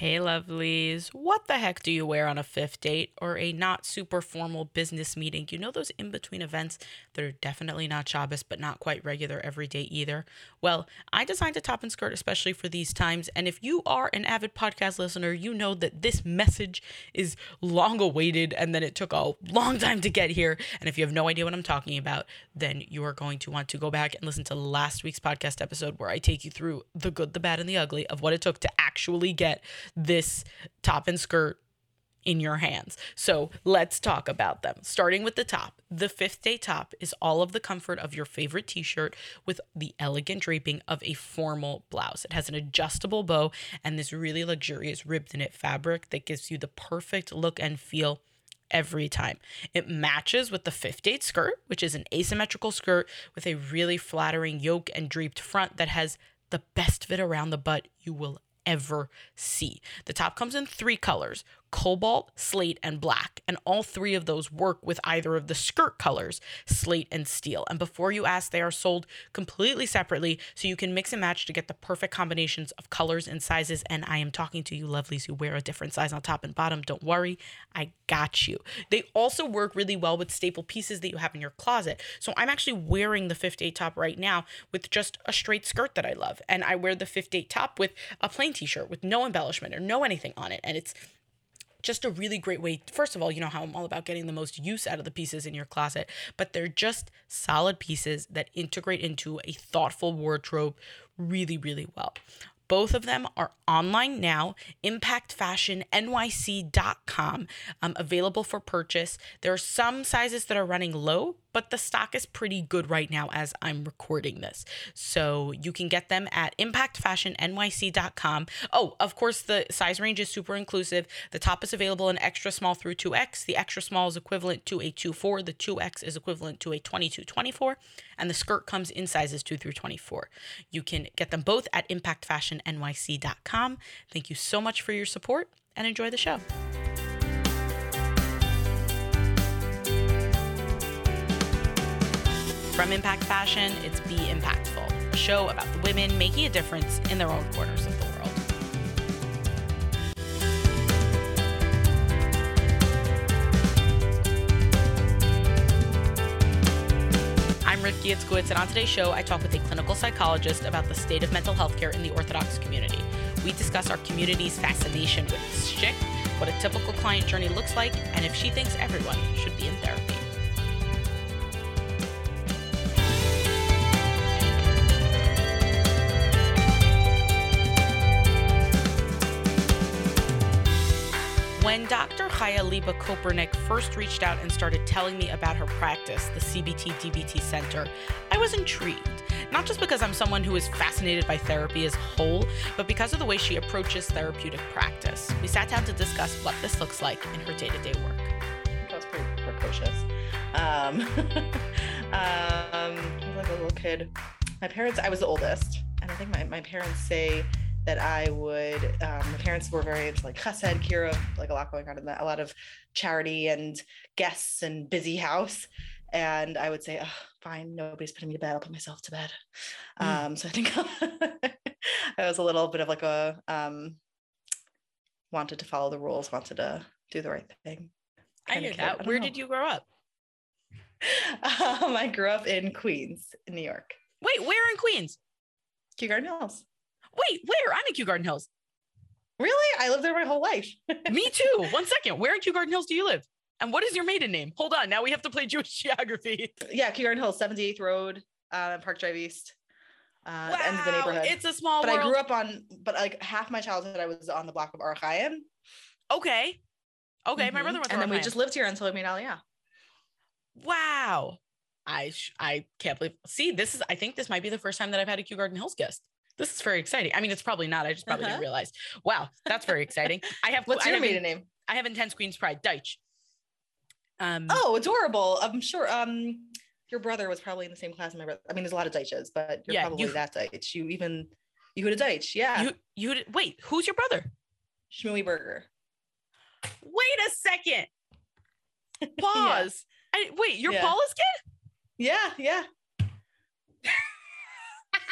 Hey, lovelies. What the heck do you wear on a fifth date or a not super formal business meeting? You know those in between events that are definitely not Shabbos, but not quite regular every day either? Well, I designed a top and skirt especially for these times. And if you are an avid podcast listener, you know that this message is long awaited and then it took a long time to get here. And if you have no idea what I'm talking about, then you are going to want to go back and listen to last week's podcast episode where I take you through the good, the bad, and the ugly of what it took to actually get this top and skirt in your hands. So let's talk about them. Starting with the top. The fifth date top is all of the comfort of your favorite t shirt with the elegant draping of a formal blouse. It has an adjustable bow and this really luxurious ribbed knit fabric that gives you the perfect look and feel every time. It matches with the fifth date skirt, which is an asymmetrical skirt with a really flattering yoke and draped front that has the best fit around the butt you will ever see. The top comes in three colors cobalt, slate, and black. And all three of those work with either of the skirt colors, slate and steel. And before you ask, they are sold completely separately so you can mix and match to get the perfect combinations of colors and sizes. And I am talking to you lovelies who wear a different size on top and bottom. Don't worry, I got you. They also work really well with staple pieces that you have in your closet. So I'm actually wearing the fifth date top right now with just a straight skirt that I love. And I wear the fifth date top with a plain t shirt with no embellishment or no anything on it. And it's just a really great way. First of all, you know how I'm all about getting the most use out of the pieces in your closet, but they're just solid pieces that integrate into a thoughtful wardrobe really, really well. Both of them are online now, impactfashionnyc.com, um, available for purchase. There are some sizes that are running low, but the stock is pretty good right now as I'm recording this. So you can get them at impactfashionnyc.com. Oh, of course, the size range is super inclusive. The top is available in extra small through 2X. The extra small is equivalent to a 2-4. The 2X is equivalent to a 22-24. And the skirt comes in sizes 2 through 24. You can get them both at impactfashionnyc.com. Thank you so much for your support and enjoy the show. From Impact Fashion, it's Be Impactful, a show about the women making a difference in their own corners of the world. I'm Rifki Itzkowitz, and on today's show, I talk with a clinical psychologist about the state of mental health care in the Orthodox community. We discuss our community's fascination with shtick, what a typical client journey looks like, and if she thinks everyone should be in therapy. When Dr. Chaya Liba Kopernik first reached out and started telling me about her practice, the CBT DBT Center, I was intrigued. Not just because I'm someone who is fascinated by therapy as a whole, but because of the way she approaches therapeutic practice. We sat down to discuss what this looks like in her day to day work. That was pretty precocious. Um, um, I was like a little kid. My parents, I was the oldest, and I think my, my parents say that I would. Um, my parents were very into like chesed, kira, like a lot going on in that, a lot of charity and guests and busy house. And I would say, oh, fine, nobody's putting me to bed. I'll put myself to bed. Mm. Um, so I think I was a little bit of like a um, wanted to follow the rules, wanted to do the right thing. I knew kid. I that. Where know. did you grow up? Um, I grew up in Queens, in New York. Wait, where in Queens? Kew Garden Hills. Wait, where? I'm in Kew Garden Hills. Really? I lived there my whole life. Me too. One second. Where in Kew Garden Hills do you live? And what is your maiden name? Hold on. Now we have to play Jewish geography. yeah, Kew Garden Hills, 78th Road, uh, Park Drive East, uh, the end of the Wow, neighborhood. It's a small but world. I grew up on, but like half my childhood, I was on the block of Archaim. Okay. Okay. My Mhm. brother went to And then we just lived here until we made Aliyah. Wow. I sh- I can't believe. See, this is. I think this might be the first time that I've had a Kew Garden Hills guest. This is very exciting. I mean, it's probably not. I just probably Uh-huh. didn't realize. Wow, that's very exciting. I have. What's I your have maiden name? I have intense Queen's Pride, Deitch. Um, Oh, adorable. I'm sure. Um, your brother was probably in the same class as my brother. I mean, there's a lot of Deitches, but you're Yeah, probably you- that Deitch. You even you had a Deitch, yeah. you you wait. Who's your brother? Shmooey Burger. Wait a second. Pause. I, wait, you're Yeah. Paula's kid? Yeah, yeah.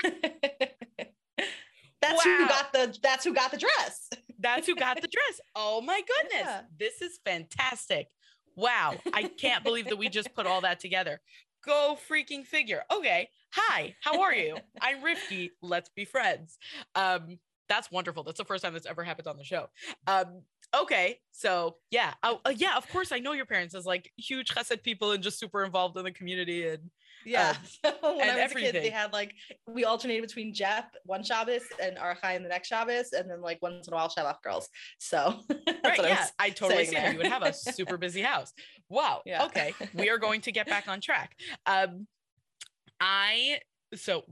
that's who got the that's who got the dress. That's who got the dress. Oh my goodness. Yeah. This is fantastic. Wow. I can't believe that we just put all that together. Go freaking figure. Okay. Hi, how are you? I'm Rifki. Let's be friends. Um, that's wonderful. That's the first time that's ever happened on the show. Um, okay, so yeah, oh, uh, yeah. Of course, I know your parents as like huge chesed people and just super involved in the community. And Yeah. Um, So when and I was a kid, they had like we alternated between Jep one Shabbos and Arachai in the next Shabbos, and then like once in a while Shabbat girls. So that's right, what I yeah, was I totally see you would have a super busy house. Wow. Yeah. Okay, we are going to get back on track. Um, I so.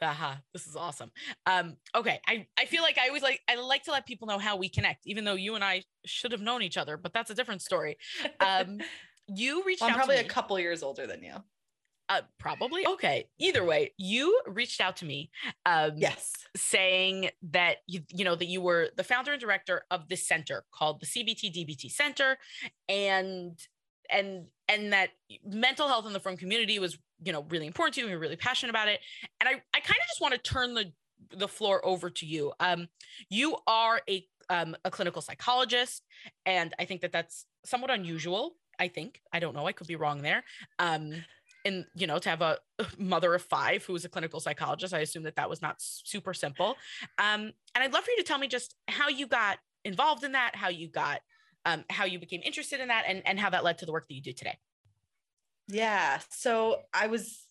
Haha, this is awesome. Um, okay, I, I feel like I always like I like to let people know how we connect, even though you and I should have known each other, but that's a different story. Um, you reached Well, I'm out probably a couple years older than you. Uh, probably okay. Either way, you reached out to me. Um, Yes. saying that you you know that you were the founder and director of this center called the CBT DBT Center and and and that mental health in the frum community was you know really important to you and you're really passionate about it and I I kind of just want to turn the the floor over to you um you are a um a clinical psychologist and I think that that's somewhat unusual I think I don't know I could be wrong there um and you know to have a mother of five who was a clinical psychologist i assume that that was not super simple um, and i'd love for you to tell me just how you got involved in that how you got um, how you became interested in that and, and how that led to the work that you do today Yeah. So I was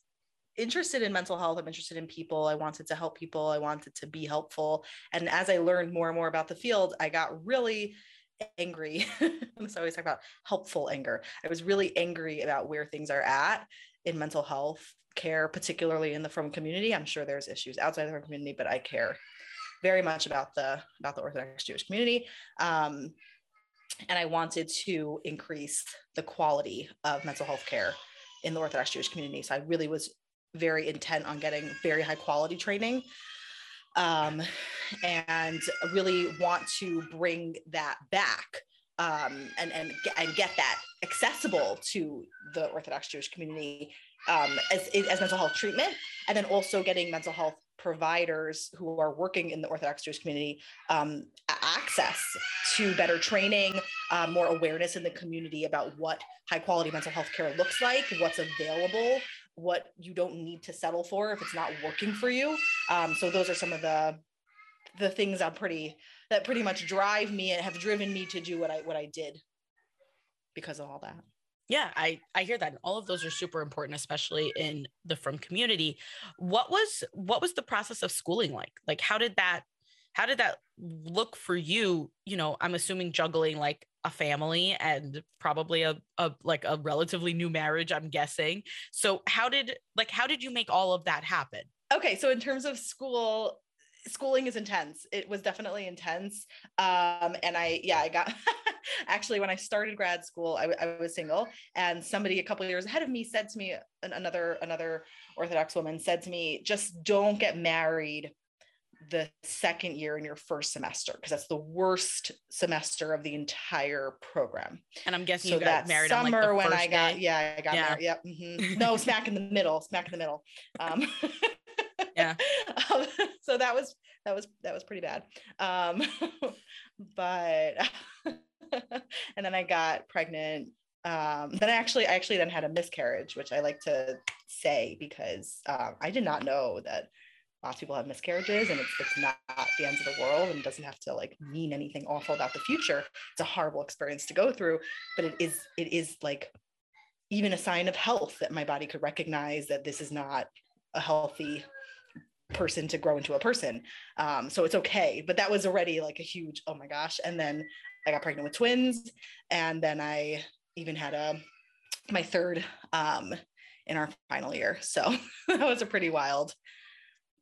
interested in mental health. I'm interested in people. I wanted to help people. I wanted to be helpful. And as I learned more and more about the field, I got really angry. so I always talk about helpful anger. I was really angry about where things are at in mental health care, particularly in the frum community. I'm sure there's issues outside of the community, but I care very much about the about the Orthodox Jewish community. Um, and I wanted to increase the quality of mental health care in the Orthodox Jewish community. So I really was very intent on getting very high quality training um, and really want to bring that back um, and, and, get, and get that accessible to the Orthodox Jewish community um, as, as mental health treatment. And then also getting mental health providers who are working in the Orthodox Jewish community um, access to better training, uh, more awareness in the community about what high quality mental health care looks like, what's available, what you don't need to settle for if it's not working for you. Um, so those are some of the the things I'm pretty that pretty much drive me and have driven me to do what I what I did because of all that. yeah i i hear that and all of those are super important especially in the frum community what was what was the process of schooling like like how did that how did that look for you you know i'm assuming juggling like a family and probably a, a like a relatively new marriage i'm guessing. So how did like how did you make all of that happen? Okay so in terms of school schooling is intense. It was definitely intense. Um and i yeah i got actually when i started grad school I, I was single and somebody a couple years ahead of me said to me another another orthodox woman said to me just don't get married the second year in your first semester because that's the worst semester of the entire program and i'm guessing so you got that married summer on like the when first I got day. yeah I got Yeah. married yep Mm-hmm. no smack in the middle smack in the middle um Yeah. um, so that was that was that was pretty bad um but and then I got pregnant um then I actually I actually then had a miscarriage which I like to say because um, I did not know that lots of people have miscarriages and it's, it's not the end of the world and doesn't have to like mean anything awful about the future. It's a horrible experience to go through but it is it is like even a sign of health that my body could recognize that this is not a healthy person to grow into a person. Um, so it's okay but that was already like a huge oh my gosh. And then i got pregnant with twins and then i even had a my third um, in our final year. So that was a pretty wild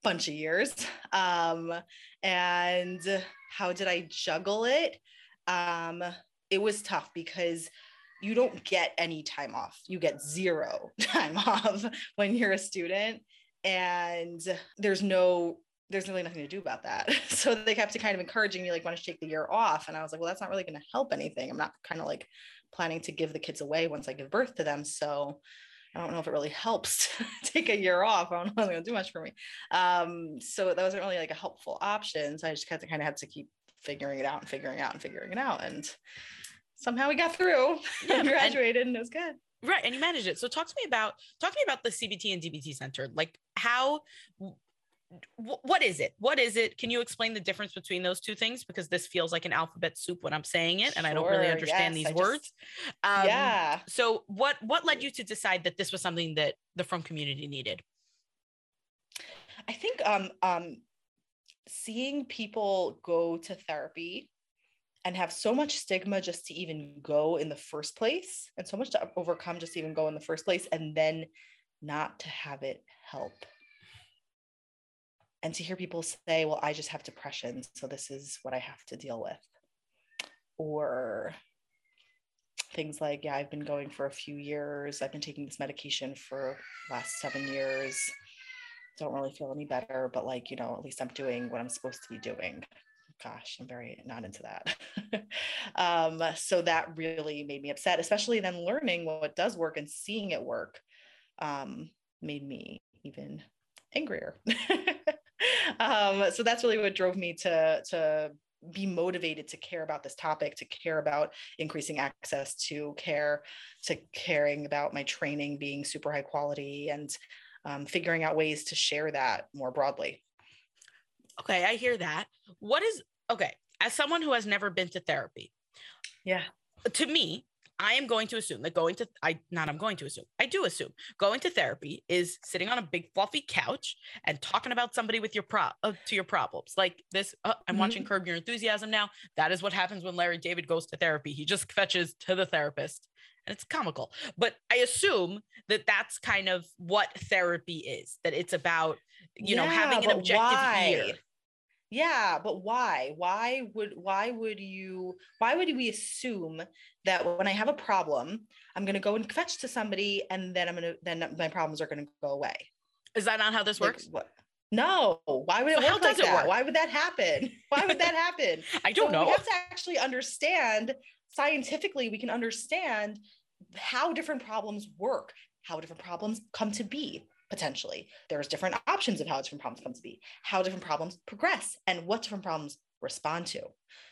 bunch of years um, and how did i juggle it um, it was tough because you don't get any time off. You get zero time off when you're a student, and there's no there's really nothing to do about that. So they kept kind of encouraging me, like, don't you take the year off? And I was like, well, that's not really going to help anything. I'm not kind of like planning to give the kids away once I give birth to them. So I don't know if it really helps to take a year off. I don't know if it's going to do much for me. Um, so that wasn't really like a helpful option. So I just had to kind of had to keep figuring it out and figuring it out and figuring it out. And somehow we got through Yeah, and and- graduated and it was good. Right, and you managed it. So talk to me about talk to me about the CBT and DBT Center. Like how wh- what is it? What is it? Can you explain the difference between those two things because this feels like an alphabet soup when I'm saying it and I don't really understand yes, these I just- words. Um, yeah. So what what led you to decide that this was something that the Frum community needed? I think um um seeing people go to therapy and have so much stigma just to even go in the first place and so much to overcome just to even go in the first place and then not to have it help. And to hear people say, well, I just have depression, so this is what I have to deal with. Or things like, yeah, I've been going for a few years. I've been taking this medication for last seven years don't really feel any better, but like, you know, at least I'm doing what I'm supposed to be doing. Gosh, I'm very not into that. um, so that really made me upset, especially then learning what does work and seeing it work um, made me even angrier. um, so that's really what drove me to to be motivated to care about this topic, to care about increasing access to care, to caring about my training being super high quality and um, figuring out ways to share that more broadly. Okay, I hear that. What is okay? As someone who has never been to therapy, Yeah. to me, I am going to assume that going to I not I'm going to assume. I do assume going to therapy is sitting on a big fluffy couch and talking about somebody with your pro uh, to your problems. Like this uh, I'm watching Curb Your Enthusiasm now. That is what happens when Larry David goes to therapy. He just kvetches to the therapist and it's comical. But I assume that that's kind of what therapy is. That it's about you know having an objective ear. Yeah, but why? Why would why would you why would we assume that when I have a problem, I'm gonna go and kvetch to somebody and then I'm gonna then my problems are gonna go away? Is that not how this Like, works? what? No, why would it So how work like it that? work? Why would that happen? Why would that happen? I don't So know. We have to actually understand scientifically, we can understand how different problems work, how different problems come to be potentially. There's different options of how different problems come to be, how different problems progress, and what different problems respond to.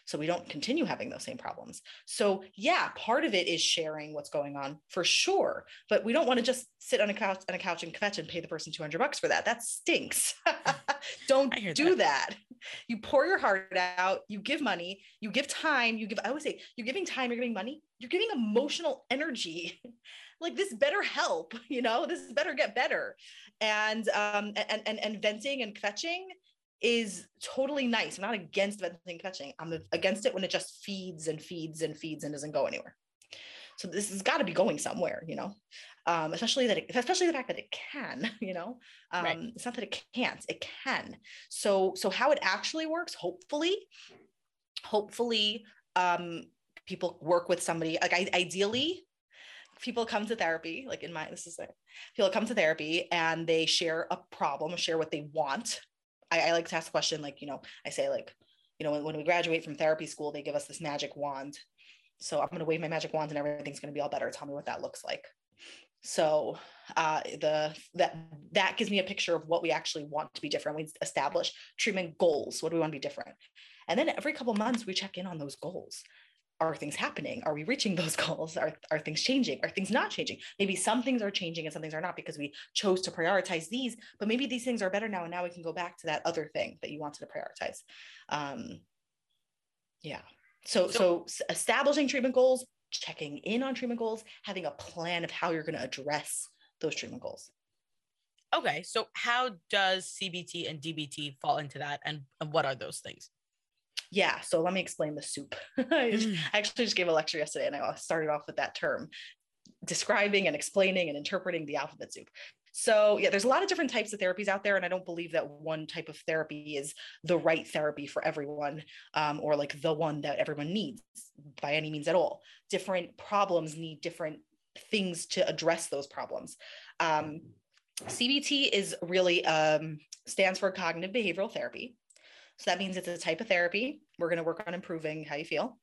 So we don't continue having those same problems. So yeah, part of it is sharing what's going on for sure, but we don't want to just sit on a couch on a couch and kvetch and pay the person 200 bucks for that. That stinks. don't do that. You pour your heart out, you give money, you give time, you give I always say you're giving time, you're giving money, you're giving emotional energy. Like this better help, you know, this better get better. And um and and and venting and kvetching is totally nice. I'm not against venting and kvetching. I'm against it when it just feeds and feeds and feeds and doesn't go anywhere. So this has got to be going somewhere, you know, um, especially that, it, especially the fact that it can, you know, um, Right. it's not that it can't, it can. So, so how it actually works, hopefully, hopefully, um, people work with somebody. Like I, ideally, people come to therapy. Like in my, this is it. People come to therapy and they share a problem, share what they want. I, I like to ask the question, like you know, I say like, you know, when, when we graduate from therapy school, they give us this magic wand so I'm going to wave my magic wand and everything's going to be all better. Tell me what that looks like. So uh, the that that gives me a picture of what we actually want to be different. We establish treatment goals. What do we want to be different? And then every couple months we check in on those goals. Are things happening? Are we reaching those goals? Are, are things changing? Are things not changing? Maybe some things are changing and some things are not because we chose to prioritize these, but maybe these things are better now. And now we can go back to that other thing that you wanted to prioritize. Um, yeah. So, So- so, establishing treatment goals, checking in on treatment goals, having a plan of how you're going to address those treatment goals. Okay, so how does CBT and DBT fall into that, and, and what are those things? Yeah. So let me explain the soup. I Mm. I actually just gave a lecture yesterday and I started off with that term, describing and explaining and interpreting the alphabet soup. So yeah, there's a lot of different types of therapies out there, and I don't believe that one type of therapy is the right therapy for everyone, um, or like the one that everyone needs by any means at all. Different problems need different things to address those problems. Um, CBT is really um, stands for cognitive behavioral therapy. So that means it's a type of therapy. We're going to work on improving how you feel.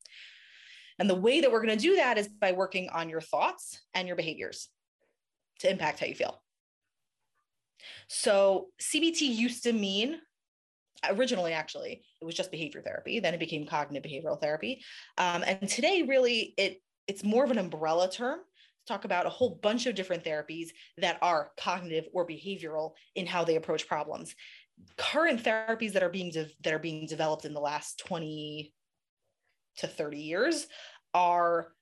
And the way that we're going to do that is by working on your thoughts and your behaviors to impact how you feel. So CBT used to mean originally actually it was just behavior therapy then it became cognitive behavioral therapy um, and today really it it's more of an umbrella term to talk about a whole bunch of different therapies that are cognitive or behavioral in how they approach problems current therapies that are being de- that are being developed in the last 20 to 30 years are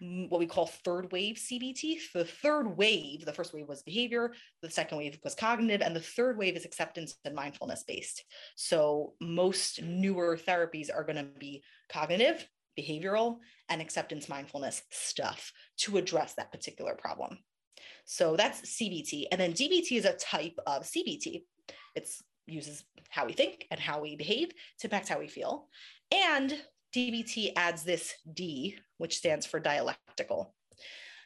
what we call third wave CBT. The third wave, the first wave was behavior, the second wave was cognitive, and the third wave is acceptance and mindfulness based. So most newer therapies are going to be cognitive, behavioral, and acceptance mindfulness stuff to address that particular problem. So that's CBT. And then DBT is a type of CBT. It uses how we think and how we behave to impact how we feel. And DBT adds this D, which stands for dialectical.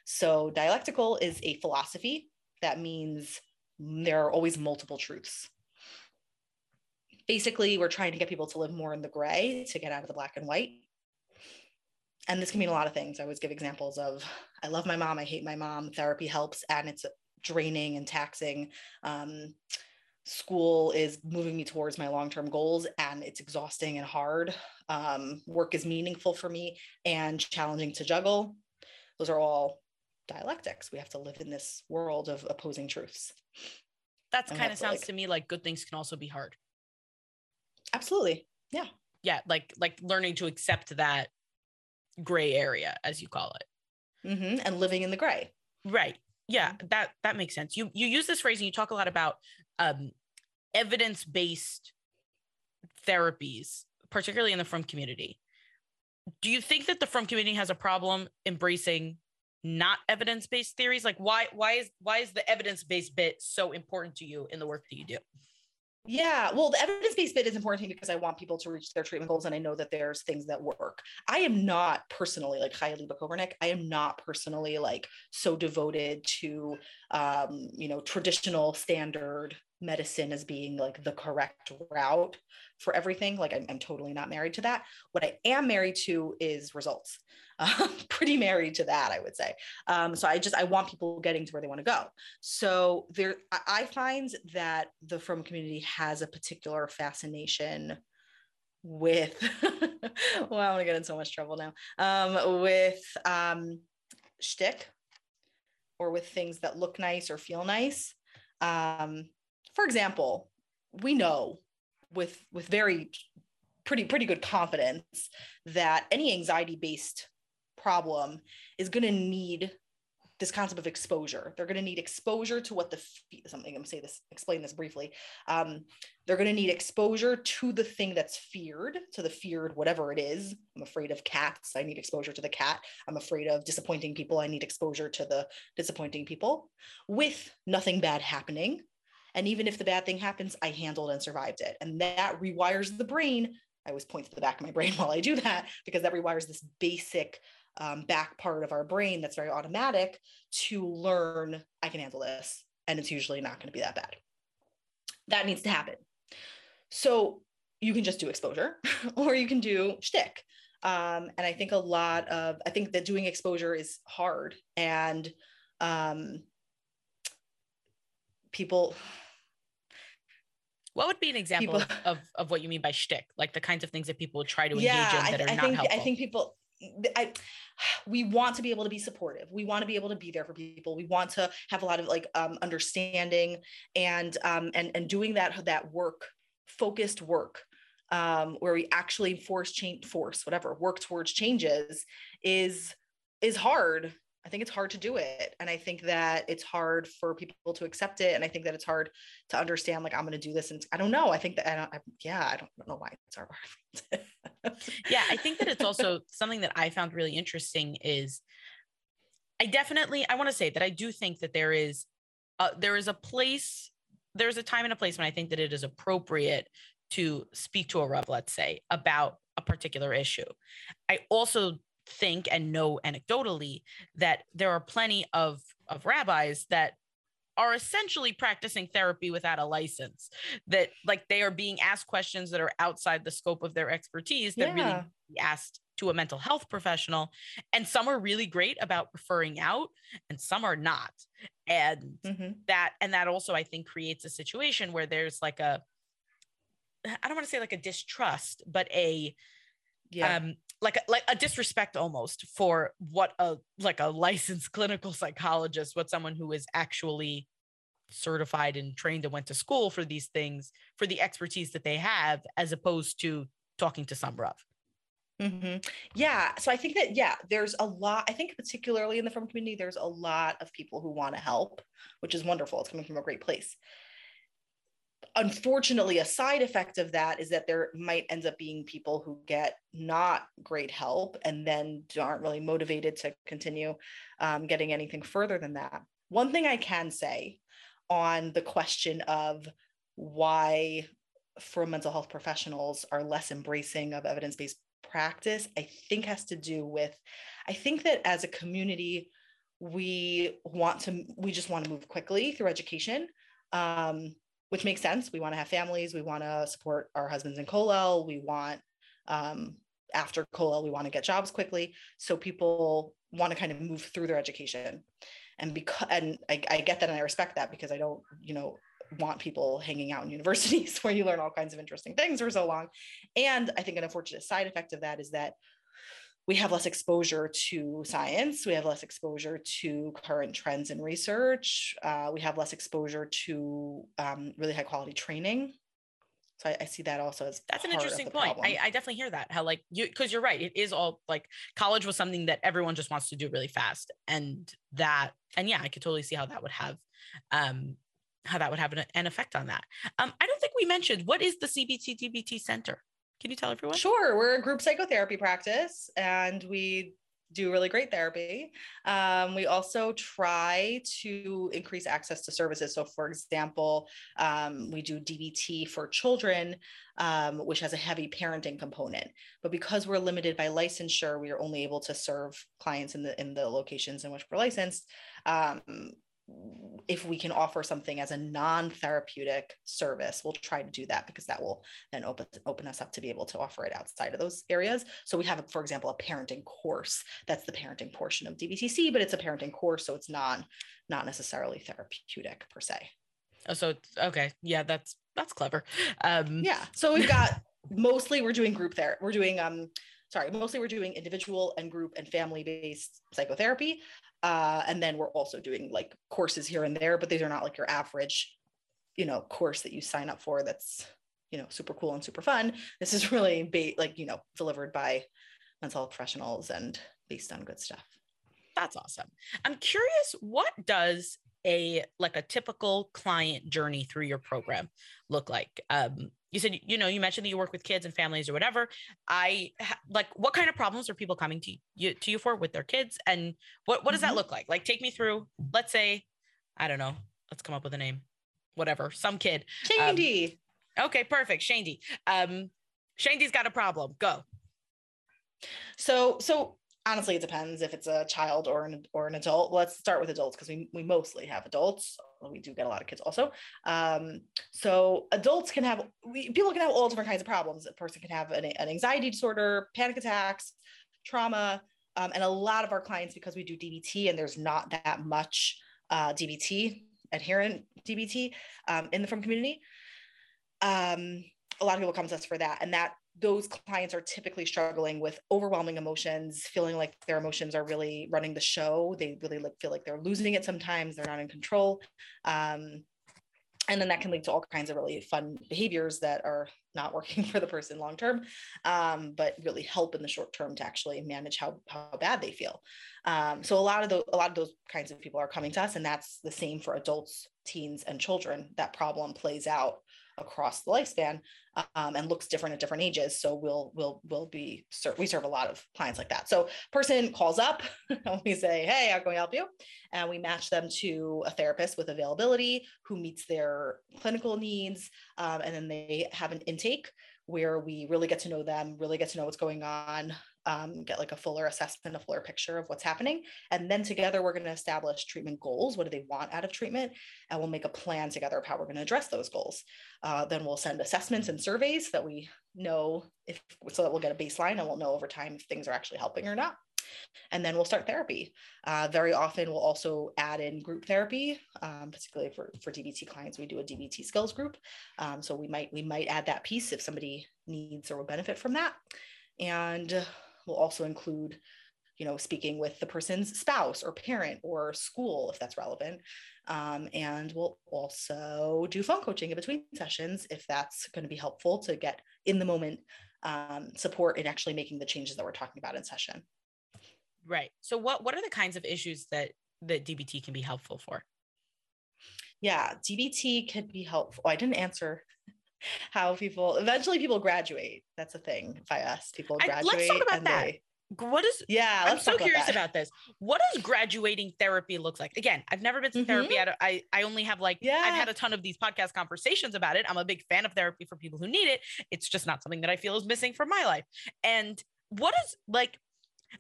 So, dialectical is a philosophy that means there are always multiple truths. Basically, we're trying to get people to live more in the gray to get out of the black and white. And this can mean a lot of things. I always give examples of I love my mom, I hate my mom, therapy helps, and it's draining and taxing. Um, school is moving me towards my long-term goals and it's exhausting and hard. Um, work is meaningful for me and challenging to juggle. Those are all dialectics. We have to live in this world of opposing truths. That kind of sounds like, to me like good things can also be hard. Absolutely. Yeah. Yeah like like learning to accept that gray area as you call it. Mm-hmm. and living in the gray. Right. Yeah that that makes sense. You you use this phrase and you talk a lot about um, evidence based therapies, particularly in the frum community. Do you think that the frum community has a problem embracing not evidence based theories? Like why why is why is the evidence based bit so important to you in the work that you do? Yeah, well, the evidence based bit is important to me because I want people to reach their treatment goals and I know that there's things that work. I am not personally like Chaya Liba Kopernik. I am not personally like so devoted to, um, you know, traditional standard medicine as being like the correct route for everything. Like I'm, I'm totally not married to that. What I am married to is results. Pretty married to that, I would say. Um, so I just I want people getting to where they want to go. So there, I find that the frum community has a particular fascination with. well, I'm gonna get in so much trouble now. Um, with um, shtick or with things that look nice or feel nice. Um, for example, we know with with very pretty pretty good confidence that any anxiety based problem is going to need this concept of exposure. They're going to need exposure to what the something. I'm going to say this, explain this briefly. Um, they're going to need exposure to the thing that's feared, to the feared whatever it is. I'm afraid of cats. I need exposure to the cat. I'm afraid of disappointing people. I need exposure to the disappointing people, with nothing bad happening. And even if the bad thing happens, I handled and survived it. And that rewires the brain. I always point to the back of my brain while I do that because that rewires this basic um, back part of our brain that's very automatic to learn I can handle this. And it's usually not going to be that bad. That needs to happen. So you can just do exposure or you can do shtick. Um, and I think a lot of, I think that doing exposure is hard. And um, people, what would be an example people, of, of what you mean by shtick? Like the kinds of things that people try to engage yeah, in that I, are I not think, helpful. I think people, I, we want to be able to be supportive. We want to be able to be there for people. We want to have a lot of like um, understanding and um, and and doing that that work, focused work, um, where we actually force change, force whatever work towards changes is is hard I think it's hard to do it. And I think that it's hard for people to accept it. And I think that it's hard to understand, like, I'm going to do this. And I don't know. I think that, I don't, I, yeah, I don't, I don't know why it's hard. yeah. I think that it's also something that I found really interesting is I definitely, I want to say that I do think that there is, uh, there is a place, there's a time and a place when I think that it is appropriate to speak to a Rav, let's say, about a particular issue. I also think and know anecdotally that there are plenty of of rabbis that are essentially practicing therapy without a license that like they are being asked questions that are outside the scope of their expertise that yeah. really be asked to a mental health professional and some are really great about referring out and some are not and mm-hmm. that and that also i think creates a situation where there's like a I don't want to say like a distrust, but a Yeah. um like like a disrespect almost for what a like a licensed clinical psychologist, what someone who is actually certified and trained and went to school for these things for the expertise that they have as opposed to talking to some Rav. hmm Yeah. So I think that, yeah, there's a lot, I think, particularly in the frum community, there's a lot of people who want to help, which is wonderful. It's coming from a great place. Unfortunately, a side effect of that is that there might end up being people who get not great help and then aren't really motivated to continue um, getting anything further than that. One thing I can say on the question of why for mental health professionals are less embracing of evidence-based practice i think has to do with i think that as a community we want to we just want to move quickly through education um, which makes sense. We want to have families we want to support our husbands in kollel we want um, after kollel we want to get jobs quickly. So people want to kind of move through their education. And because and I, I get that and i respect that because i don't you know want people hanging out in universities where you learn all kinds of interesting things for so long. And I think an unfortunate side effect of that is that we have less exposure to science. We have less exposure to current trends in research. Uh, we have less exposure to um, really high quality training. So I, I, see that also as that's an interesting point. I, I, definitely hear that how like you because you're right. It is all like college was something that everyone just wants to do really fast, and that and yeah, I could totally see how that would have um how that would have an, an effect on that. Um, I don't think we mentioned what is the CBT DBT Center. Can you tell everyone? Sure, we're a group psychotherapy practice, and we do really great therapy. Um, we also try to increase access to services. So, for example, um, we do DBT for children, um, which has a heavy parenting component. But because we're limited by licensure, we are only able to serve clients in the in the locations in which we're licensed. If we can offer something as a non-therapeutic service we'll try to do that because that will then open open us up to be able to offer it outside of those areas. So we have for example a parenting course. That's the parenting portion of dbtc but it's a parenting course so it's not not necessarily therapeutic per se. Oh so okay. Yeah that's that's clever. Um yeah. So we've got mostly we're doing group there we're doing um sorry mostly we're doing individual and group and family based psychotherapy uh, and then we're also doing like courses here and there, but these are not like your average, you know, course that you sign up for that's, you know, super cool and super fun. This is really ba- like, you know, delivered by mental health professionals and based on good stuff. That's awesome. I'm curious, what does a like a typical client journey through your program look like? Um, you said you know you mentioned that you work with kids and families or whatever. I like what kind of problems are people coming to you to you for with their kids? And what what does mm-hmm. that look like? Like take me through let's say i don't know let's come up with a name whatever some kid. Shandy um, okay perfect shandy um shandy's got a problem go. So so honestly it depends if it's a child or an or an adult. Let's start with adults because we, we mostly have adults. We do get a lot of kids also. Um, so adults can have we, people can have all different kinds of problems. A person can have an, an anxiety disorder panic attacks trauma um, and a lot of our clients because we do dbt and there's not that much uh, dbt adherent dbt um, in the frum community um, a lot of people come to us for that. And that those clients are typically struggling with overwhelming emotions, feeling like their emotions are really running the show. They really like, feel like they're losing it sometimes, they're not in control. Um, and then that can lead to all kinds of really fun behaviors that are not working for the person long term, um, but really help in the short term to actually manage how, how bad they feel. Um, so a lot of those a lot of those kinds of people are coming to us, and that's the same for adults, teens, and children. That problem plays out across the lifespan um, and looks different at different ages. So we'll we'll we'll be we serve a lot of clients like that. So person calls up we say, hey, how can we help you? And we match them to a therapist with availability who meets their clinical needs, um, and then they have an intake where we really get to know them, really get to know what's going on, um, get like a fuller assessment, a fuller picture of what's happening. And then together we're going to establish treatment goals. What do they want out of treatment? And we'll make a plan together of how we're going to address those goals. Uh, then we'll send assessments and surveys that we know if so that we'll get a baseline and we'll know over time if things are actually helping or not. and then we'll start therapy. Uh, very often, we'll also add in group therapy, um, particularly for for DBT clients. We do a DBT skills group, um, so we might we might add that piece if somebody needs or will benefit from that, and we'll also include you know speaking with the person's spouse or parent or school if that's relevant um, and we'll also do phone coaching in between sessions if that's going to be helpful to get in the moment um, support in actually making the changes that we're talking about in session. Right. So what what are the kinds of issues that that DBT can be helpful for? Yeah, DBT can be helpful. Oh, I didn't answer how people eventually people graduate. That's a thing by us. People graduate. I, let's talk about that. They, what is yeah i'm so curious about, about, this what does graduating therapy look like again i've never been to mm-hmm. therapy I, I, I only have like yeah i've had a ton of these podcast conversations about it i'm a big fan of therapy for people who need it it's just not something that i feel is missing from my life and what is like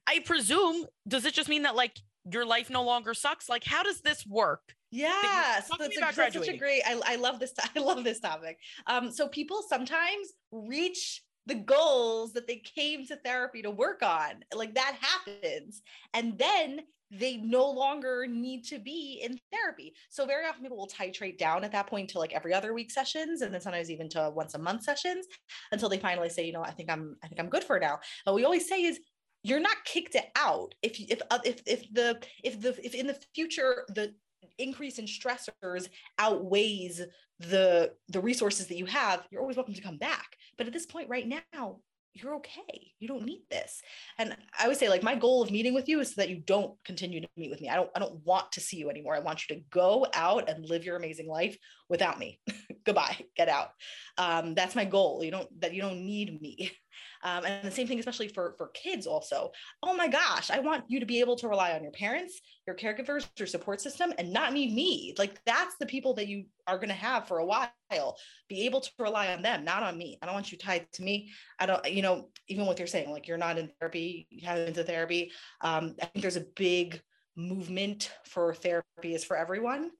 i presume does it just mean that like your life no longer sucks like how does this work yeah that's, a, that's such a great I, I love this i love this topic um so people sometimes reach the goals that they came to therapy to work on. Like that happens. And then they no longer need to be in therapy. So very often people will titrate down at that point to like every other week sessions and then sometimes even to once a month sessions until they finally say, you know, I think I'm I think I'm good for now. But we always say is you're not kicked out if if uh, if if the if the if in the future the increase in stressors outweighs the the resources that you have you're always welcome to come back. But at this point right now you're okay. You don't need this. And i would say like my goal of meeting with you is so that you don't continue to meet with me. I don't i don't want to see you anymore. I want you to go out and live your amazing life without me. Goodbye. Get out. Um, that's my goal. You don't that you don't need me um, and the same thing, especially for, for kids also. Oh my gosh, I want you to be able to rely on your parents, your caregivers, your support system, and not need me. Like that's the people that you are going to have for a while. Be able to rely on them, not on me. I don't want you tied to me. I don't, you know, even what you're saying, like you're not in therapy, you haven't been to therapy. Um, I think there's a big movement for therapy is for everyone.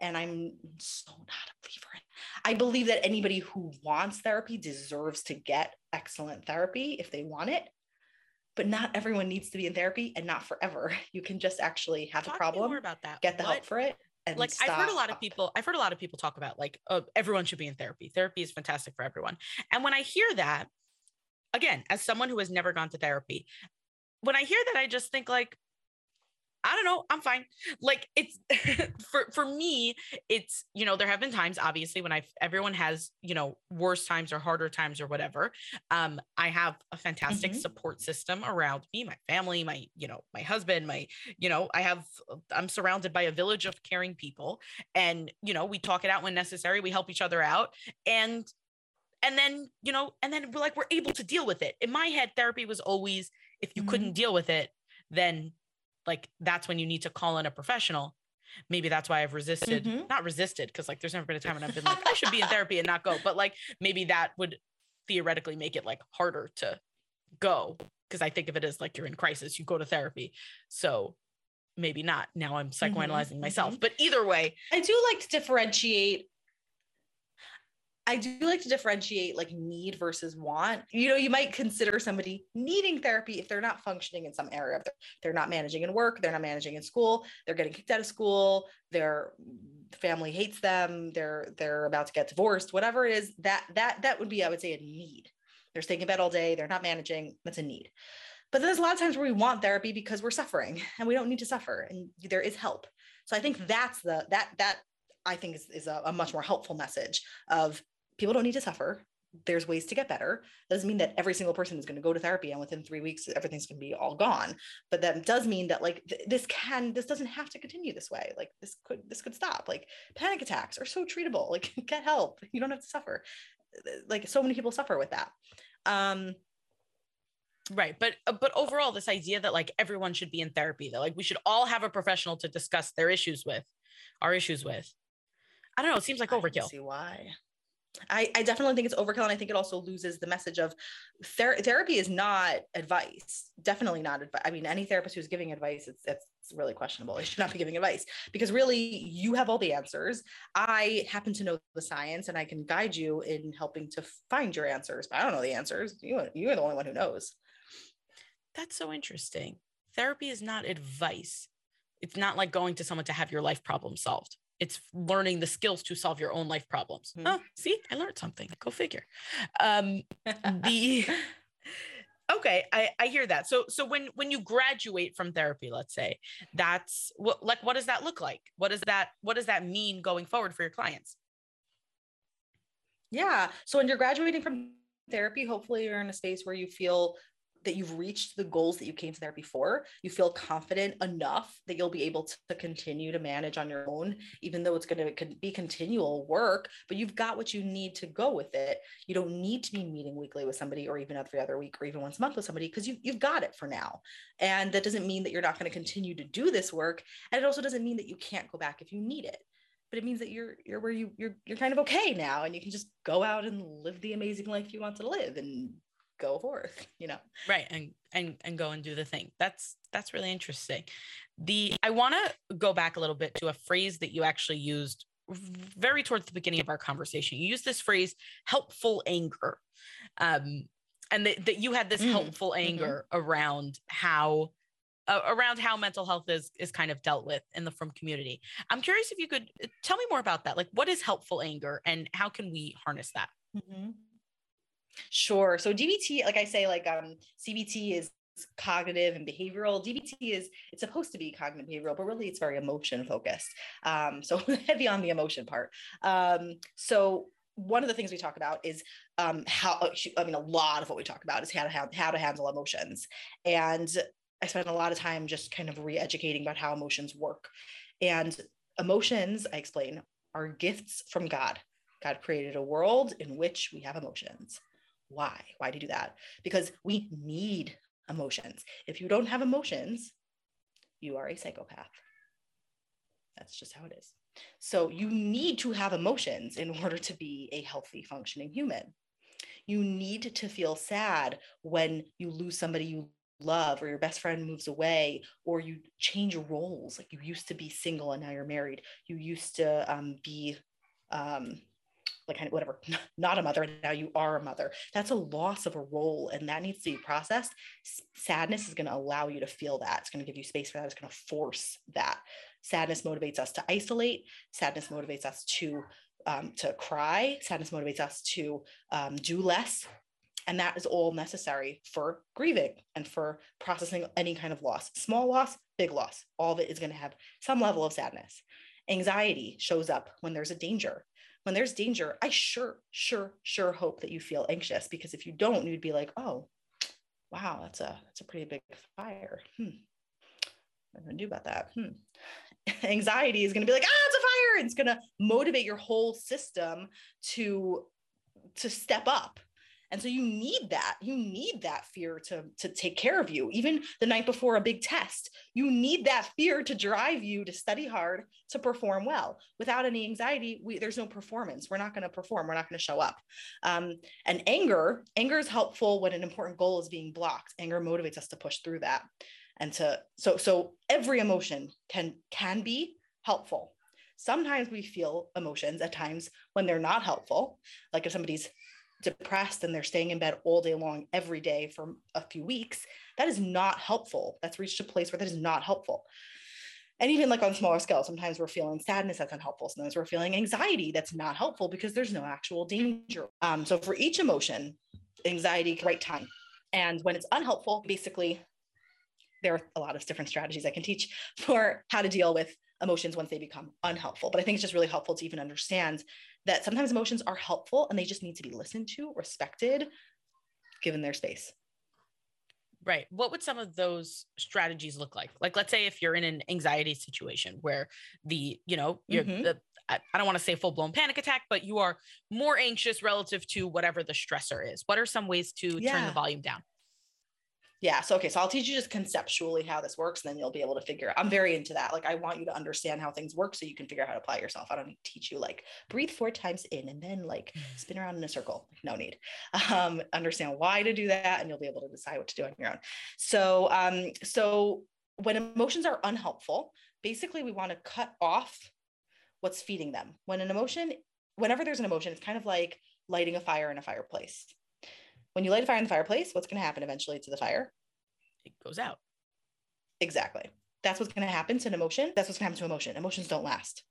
And I'm so not a believer in I believe that anybody who wants therapy deserves to get excellent therapy if they want it. But not everyone needs to be in therapy and not forever. You can just actually have talk a problem, more about that. get the what, help for it. And like stop. I've heard a lot of people, I've heard a lot of people talk about like, oh, everyone should be in therapy. Therapy is fantastic for everyone. And when I hear that, again, as someone who has never gone to therapy, when I hear that, I just think like, I don't know, I'm fine. Like it's for for me, it's you know, there have been times obviously when I've everyone has, you know, worse times or harder times or whatever. Um, I have a fantastic mm-hmm. support system around me, my family, my, you know, my husband, my, you know, I have I'm surrounded by a village of caring people. And, you know, we talk it out when necessary, we help each other out. And and then, you know, and then we're like we're able to deal with it. In my head, therapy was always if you mm-hmm. couldn't deal with it, then like that's when you need to call in a professional maybe that's why I've resisted, mm-hmm. not resisted, because like there's never been a time when I've been like, I should be in therapy and not go. But like maybe that would theoretically make it like harder to go. Cause I think of it as like you're in crisis, you go to therapy. So maybe not. Now I'm mm-hmm. psychoanalyzing mm-hmm. myself. But either way. I do like to differentiate I do like to differentiate like need versus want. You know, you might consider somebody needing therapy if they're not functioning in some area they're not managing in work, they're not managing in school, they're getting kicked out of school, their family hates them, they're they're about to get divorced, whatever it is, that that that would be I would say a need. They're staying in bed all day, they're not managing, that's a need. But there's a lot of times where we want therapy because we're suffering and we don't need to suffer and there is help. So I think that's the that that I think is, is a, a, much more helpful message of people don't need to suffer. There's ways to get better. That doesn't mean that every single person is going to go to therapy and within three weeks everything's going to be all gone. But that does mean that like th- this can this doesn't have to continue this way. Like this could this could stop. Like panic attacks are so treatable. Like get help. You don't have to suffer. Like so many people suffer with that. Um, right but uh, but overall this idea that like everyone should be in therapy that like we should all have a professional to discuss their issues with our issues with i don't know it seems like overkill see why I, I definitely think it's overkill. And I think it also loses the message of ther- therapy is not advice. Definitely not advice. I mean, any therapist who's giving advice, it's, it's really questionable. They should not be giving advice because really you have all the answers. I happen to know the science and I can guide you in helping to find your answers. But I don't know the answers. You, you're the only one who knows. That's so interesting. therapy is not advice. It's not like going to someone to have your life problem solved. It's learning the skills to solve your own life problems. Mhm. Oh, see, I learned something. Go figure. Um, the okay, I, I hear that. So so when when you graduate from therapy, let's say, that's what like what does that look like? What does that what does that mean going forward for your clients? Yeah. So when you're graduating from therapy, hopefully you're in a space where you feel that you've reached the goals that you came to therapy for. You feel confident enough that you'll be able to continue to manage on your own, even though it's going to be continual work, but you've got what you need to go with it. You don't need to be meeting weekly with somebody or even every other week or even once a month with somebody because you, you've got it for now. And that doesn't mean that you're not going to continue to do this work. And it also doesn't mean that you can't go back if you need it but it means that you're you're where you you're you're kind of okay now and you can just go out and live the amazing life you want to live and go forth you know? Right and and and go and do the thing. That's that's really interesting. The i want to go back a little bit to a phrase that you actually used very towards the beginning of our conversation. You used this phrase helpful anger. Um and that, that you had this Mm, helpful anger around how uh, around how mental health is is kind of dealt with in the frum community. I'm curious if you could uh, tell me more about that. Like what is helpful anger and how can we harness that? Mhm. Sure. So DBT, like I say, like um, CBT is cognitive and behavioral. DBT is it's supposed to be cognitive behavioral, but really it's very emotion focused. Um, so heavy on the emotion part. Um, so one of the things we talk about is um, how uh, I mean a lot of what we talk about is how to have, how to handle emotions, and I spend a lot of time just kind of re-educating about how emotions work. And emotions, I explain, are gifts from God. God created a world in which we have emotions. Why? Why do you do that? Because we need emotions. If you don't have emotions, you are a psychopath. That's just how it is. So you need to have emotions in order to be a healthy, functioning human. You need to feel sad when you lose somebody you love or your best friend moves away or you change roles like you used to be single and now you're married you used to um, be um, like kind of whatever not a mother and now you are a mother. That's a loss of a role and that needs to be processed. Sadness is going to allow you to feel that. It's going to give you space for that. It's going to force that. Sadness motivates us to isolate. Sadness motivates us to um, to cry. Sadness motivates us to um, do less. And that is all necessary for grieving and for processing any kind of loss. Small loss big loss. All of it is going to have some level of sadness. Anxiety shows up when there's a danger when there's danger i sure sure sure hope that you feel anxious because if you don't you'd be like oh wow that's a that's a pretty big fire. Hmm. What am i going to do about that. Hmm. Anxiety is going to be like ah it's a fire. And it's going to motivate your whole system to to step up and so you need that you need that fear to to take care of you. Even the night before a big test you need that fear to drive you to study hard to perform well. Without any anxiety we, there's no performance. We're not going to perform. We're not going to show up. Um, and anger anger is helpful when an important goal is being blocked. Anger motivates us to push through that and to so so every emotion can can be helpful. Sometimes we feel emotions at times when they're not helpful like if somebody's depressed and they're staying in bed all day long every day for a few weeks that is not helpful. That's reached a place where that is not helpful. And even like on smaller scale sometimes we're feeling sadness that's unhelpful. Sometimes we're feeling anxiety that's not helpful because there's no actual danger. Um, so for each emotion anxiety right time. And when it's unhelpful basically there are a lot of different strategies i can teach for how to deal with emotions once they become unhelpful. But i think it's just really helpful to even understand that sometimes emotions are helpful and they just need to be listened to respected given their space Right. What would some of those strategies look like? Like, let's say if you're in an anxiety situation where the, you know, you're Mhm. the, I I don't want to say full blown panic attack, but you are more anxious relative to whatever the stressor is. What are some ways to turn the volume down? Yeah so okay so i'll teach you just conceptually how this works and then you'll be able to figure out. i'm very into that like i want you to understand how things work so you can figure out how to apply it yourself i don't need to teach you like breathe four times in and then like spin around in a circle no need um, understand why to do that and you'll be able to decide what to do on your own. So um, so when emotions are unhelpful basically we want to cut off what's feeding them. When an emotion whenever there's an emotion it's kind of like lighting a fire in a fireplace when you light a fire in the fireplace what's going to happen eventually to the fire It goes out. Exactly. That's what's going to happen to an emotion. That's what's going to happen to emotion. Emotions don't last.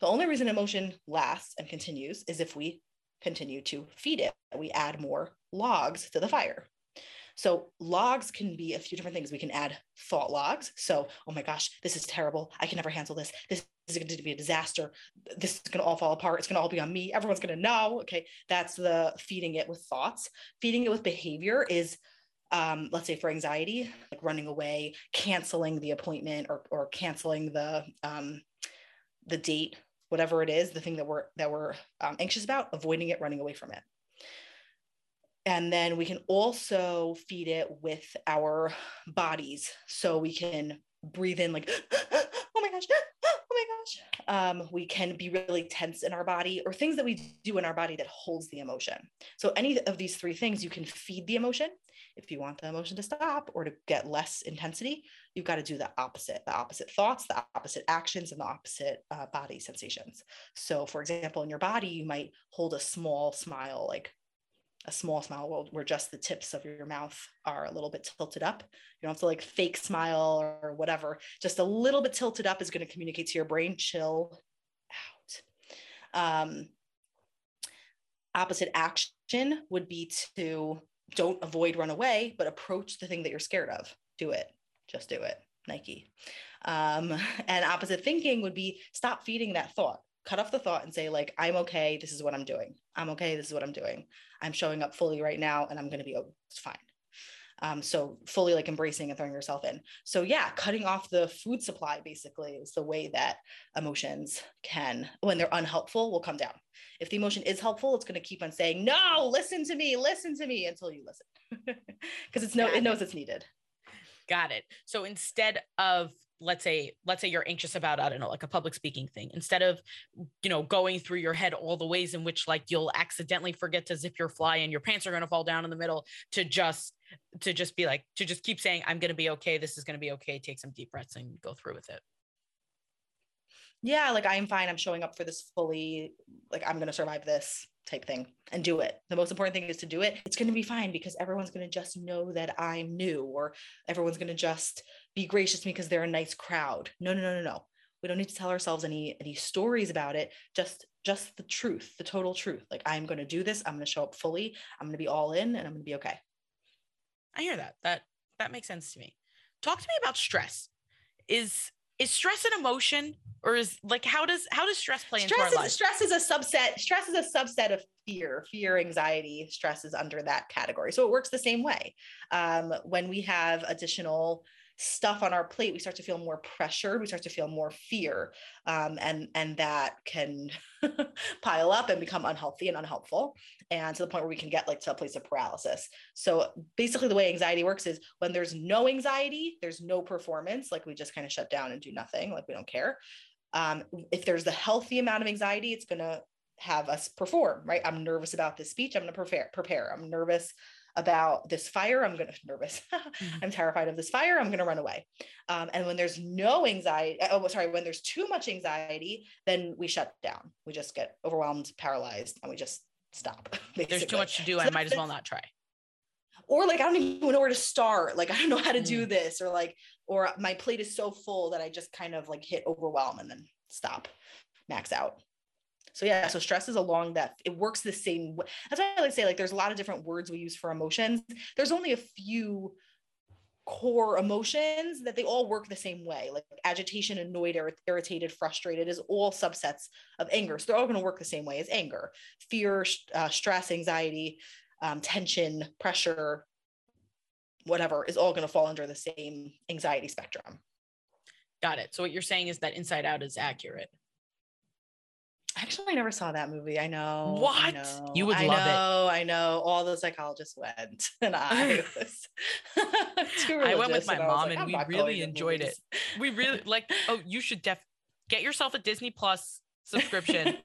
The only reason emotion lasts and continues is if we continue to feed it. We add more logs to the fire. So logs can be a few different things. We can add thought logs. So, oh my gosh, this is terrible. I can never handle this. This is going to be a disaster. This is going to all fall apart. It's going to all be on me. Everyone's going to know. Okay. That's the feeding it with thoughts. Feeding it with behavior is, um, let's say for anxiety, like running away, canceling the appointment or, or canceling the, um, the date, whatever it is, the thing that we're, that we're um, anxious about, avoiding it, running away from it. And then we can also feed it with our bodies. So we can breathe in like, oh my gosh, my gosh. Um, we can be really tense in our body or things that we do in our body that holds the emotion. So any of these three things, you can feed the emotion. If you want the emotion to stop or to get less intensity, you've got to do the opposite, the opposite thoughts, the opposite actions, and the opposite uh, body sensations. So for example, in your body, you might hold a small smile, like a small smile where just the tips of your mouth are a little bit tilted up. You don't have to like fake smile or whatever. Just a little bit tilted up is going to communicate to your brain, chill out. Um, opposite action would be to don't avoid, run away, but approach the thing that you're scared of. Do it. Just do it. Nike. Um, and opposite thinking would be stop feeding that thought cut off the thought and say like i'm okay this is what i'm doing. I'm okay this is what i'm doing. I'm showing up fully right now and i'm going to be oh, it's fine. Um, so fully like embracing and throwing yourself in. So yeah cutting off the food supply basically is the way that emotions can when they're unhelpful will come down. If the emotion is helpful it's going to keep on saying no listen to me listen to me until you listen. Because it's no it knows it's needed. Got it. So instead of let's say let's say you're anxious about i don't know like a public speaking thing instead of you know going through your head all the ways in which like you'll accidentally forget to zip your fly and your pants are going to fall down in the middle to just to just be like to just keep saying i'm going to be okay. This is going to be okay. Take some deep breaths and go through with it. Yeah like i'm fine. I'm showing up for this fully. Like i'm going to survive this type thing and do it. The most important thing is to do it. It's going to be fine because everyone's going to just know that I'm new or everyone's going to just be gracious to me because they're a nice crowd. No, no, no, no, no. We don't need to tell ourselves any any stories about it. Just just the truth, the total truth. Like I'm going to do this. I'm going to show up fully. I'm going to be all in and I'm going to be okay. I hear that. That that makes sense to me. Talk to me about stress. Is is stress an emotion or is like how does how does stress play stress into our is, Stress is a subset. Stress is a subset of fear. Fear, anxiety, stress is under that category. So it works the same way. Um, when we have additional stuff on our plate, we start to feel more pressured. We start to feel more fear, um, and and that can pile up and become unhealthy and unhelpful, and to the point where we can get like to a place of paralysis. So basically, the way anxiety works is when there's no anxiety, there's no performance. Like we just kind of shut down and do nothing. Like we don't care. Um, if there's the healthy amount of anxiety, it's gonna have us perform. Right? I'm nervous about this speech. I'm gonna prepare. Prepare. I'm nervous about this fire, I'm going to nervous. mm-hmm. I'm terrified of this fire. I'm going to run away. Um, and when there's no anxiety, oh, sorry, when there's too much anxiety, then we shut down. We just get overwhelmed, paralyzed, and we just stop. Basically. There's too much to do. I might as well not try. Or like, I don't even know where to start. Like, I don't know how to mm. do this, or like, or my plate is so full that I just kind of like hit overwhelm and then stop, max out. So yeah, so stress is along that it works the same way. That's why I like say like there's a lot of different words we use for emotions. There's only a few core emotions that they all work the same way. Like agitation, annoyed, irritated, frustrated is all subsets of anger. So they're all going to work the same way as anger. Fear, uh, stress, anxiety, um, tension, pressure, whatever is all going to fall under the same anxiety spectrum. Got it. So what you're saying is that Inside Out is accurate. Actually, I never saw that movie. I know. What? I know, you would I love know, it. I know. All the psychologists went, and I was. I went with my mom, like, and we really enjoyed it. We really like. Oh, you should def get yourself a Disney Plus subscription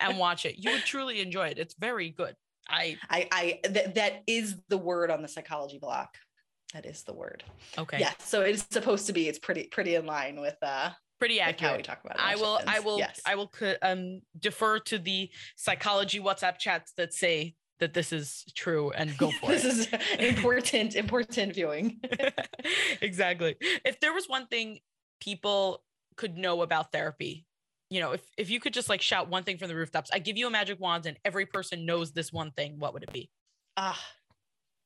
and watch it. You would truly enjoy it. It's very good. I, I, I th- that is the word on the psychology block. That is the word. Okay. Yeah. So it's supposed to be. It's pretty pretty in line with uh pretty accurate. Like talk about I will, I will, yes. I will um, defer to the psychology WhatsApp chats that say that this is true and go for this is important, important viewing. exactly. If there was one thing people could know about therapy, you know, if if you could just like shout one thing from the rooftops, I give you a magic wand and every person knows this one thing, what would it be? Ah,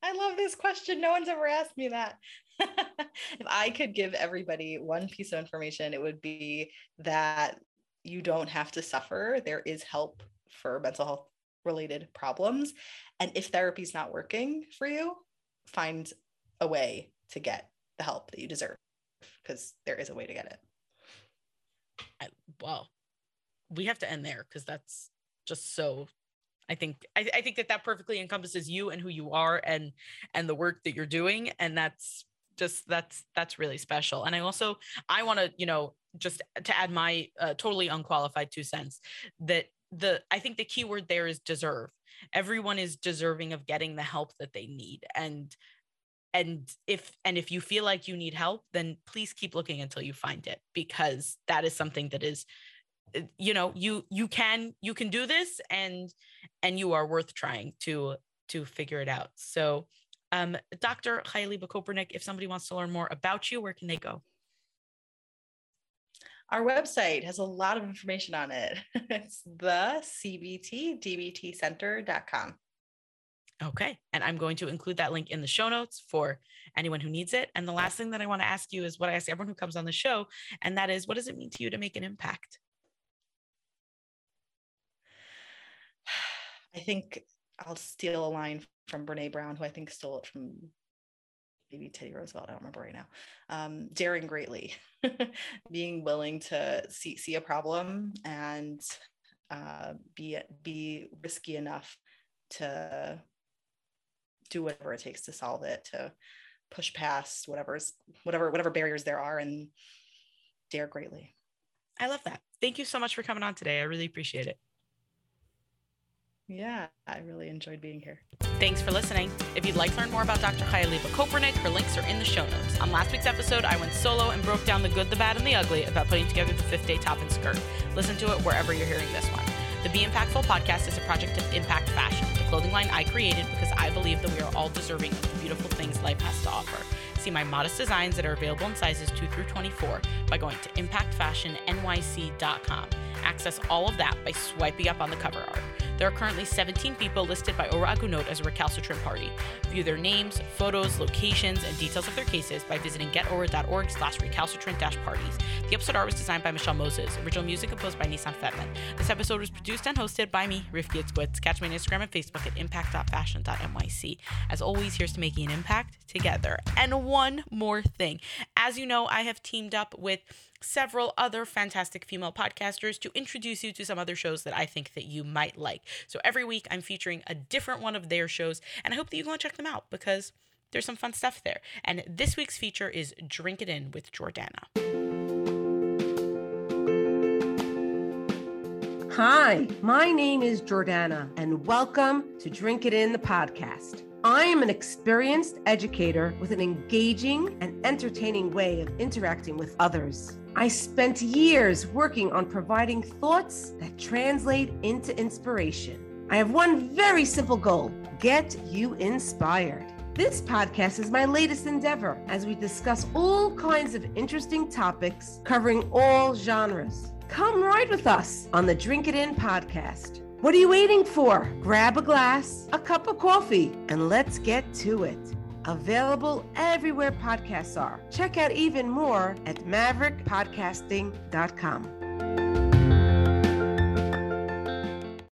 I love this question. No one's ever asked me that. if I could give everybody one piece of information, it would be that you don't have to suffer. There is help for mental health related problems. And if therapy's not working for you, find a way to get the help that you deserve because there is a way to get it. I, well, we have to end there because that's just so. I think I, I think that that perfectly encompasses you and who you are and and the work that you're doing, and that's just that's that's really special. And I also I want to you know just to add my uh, totally unqualified two cents that the I think the key word there is deserve. Everyone is deserving of getting the help that they need, and and if and if you feel like you need help then please keep looking until you find it because that is something that is you know you you can you can do this and and you are worth trying to to figure it out so um dr Haili Kopernik, if somebody wants to learn more about you where can they go our website has a lot of information on it it's the cbtdbtcenter.com Okay. And I'm going to include that link in the show notes for anyone who needs it. And the last thing that I want to ask you is what I ask everyone who comes on the show. And that is, what does it mean to you to make an impact? I think I'll steal a line from Brene Brown, who I think stole it from maybe Teddy Roosevelt. I don't remember right now. Um, daring greatly, being willing to see, see a problem and uh, be be risky enough to do whatever it takes to solve it, to push past whatever's whatever whatever barriers there are and dare greatly. I love that. Thank you so much for coming on today. I really appreciate it. Yeah, I really enjoyed being here. Thanks for listening. If you'd like to learn more about Dr. Hayaliba Kopernik, her links are in the show notes. On last week's episode, I went solo and broke down the good, the bad, and the ugly about putting together the fifth date top and skirt. Listen to it wherever you're hearing this one. The Be Impactful podcast is a project of Impact Fashion, the clothing line I created because I believe that we are all deserving of the beautiful things life has to offer. See my modest designs that are available in sizes 2 through 24 by going to impactfashionnyc.com. Access all of that by swiping up on the cover art. There are currently 17 people listed by Ora Agunot as a recalcitrant party. View their names, photos, locations, and details of their cases by visiting getora.org slash recalcitrant parties. The episode art was designed by Michelle Moses. Original music composed by Nissan Fetman. This episode was produced and hosted by me, Rifki Itzkowitz. Catch me on Instagram and Facebook at impact.fashion.nyc. As always, here's to making an impact together. And one more thing. As you know, I have teamed up with several other fantastic female podcasters to introduce you to some other shows that I think that you might like. So every week I'm featuring a different one of their shows, and I hope that you go and check them out because there's some fun stuff there. And this week's feature is Drink It In with Jordana. Hi, my name is Jordana, and welcome to Drink It In, the podcast. I am an experienced educator with an engaging and entertaining way of interacting with others. I spent years working on providing thoughts that translate into inspiration. I have one very simple goal get you inspired. This podcast is my latest endeavor as we discuss all kinds of interesting topics covering all genres. Come ride with us on the Drink It In podcast. What are you waiting for? Grab a glass, a cup of coffee, and let's get to it. Available everywhere podcasts are. Check out even more at maverickpodcasting.com.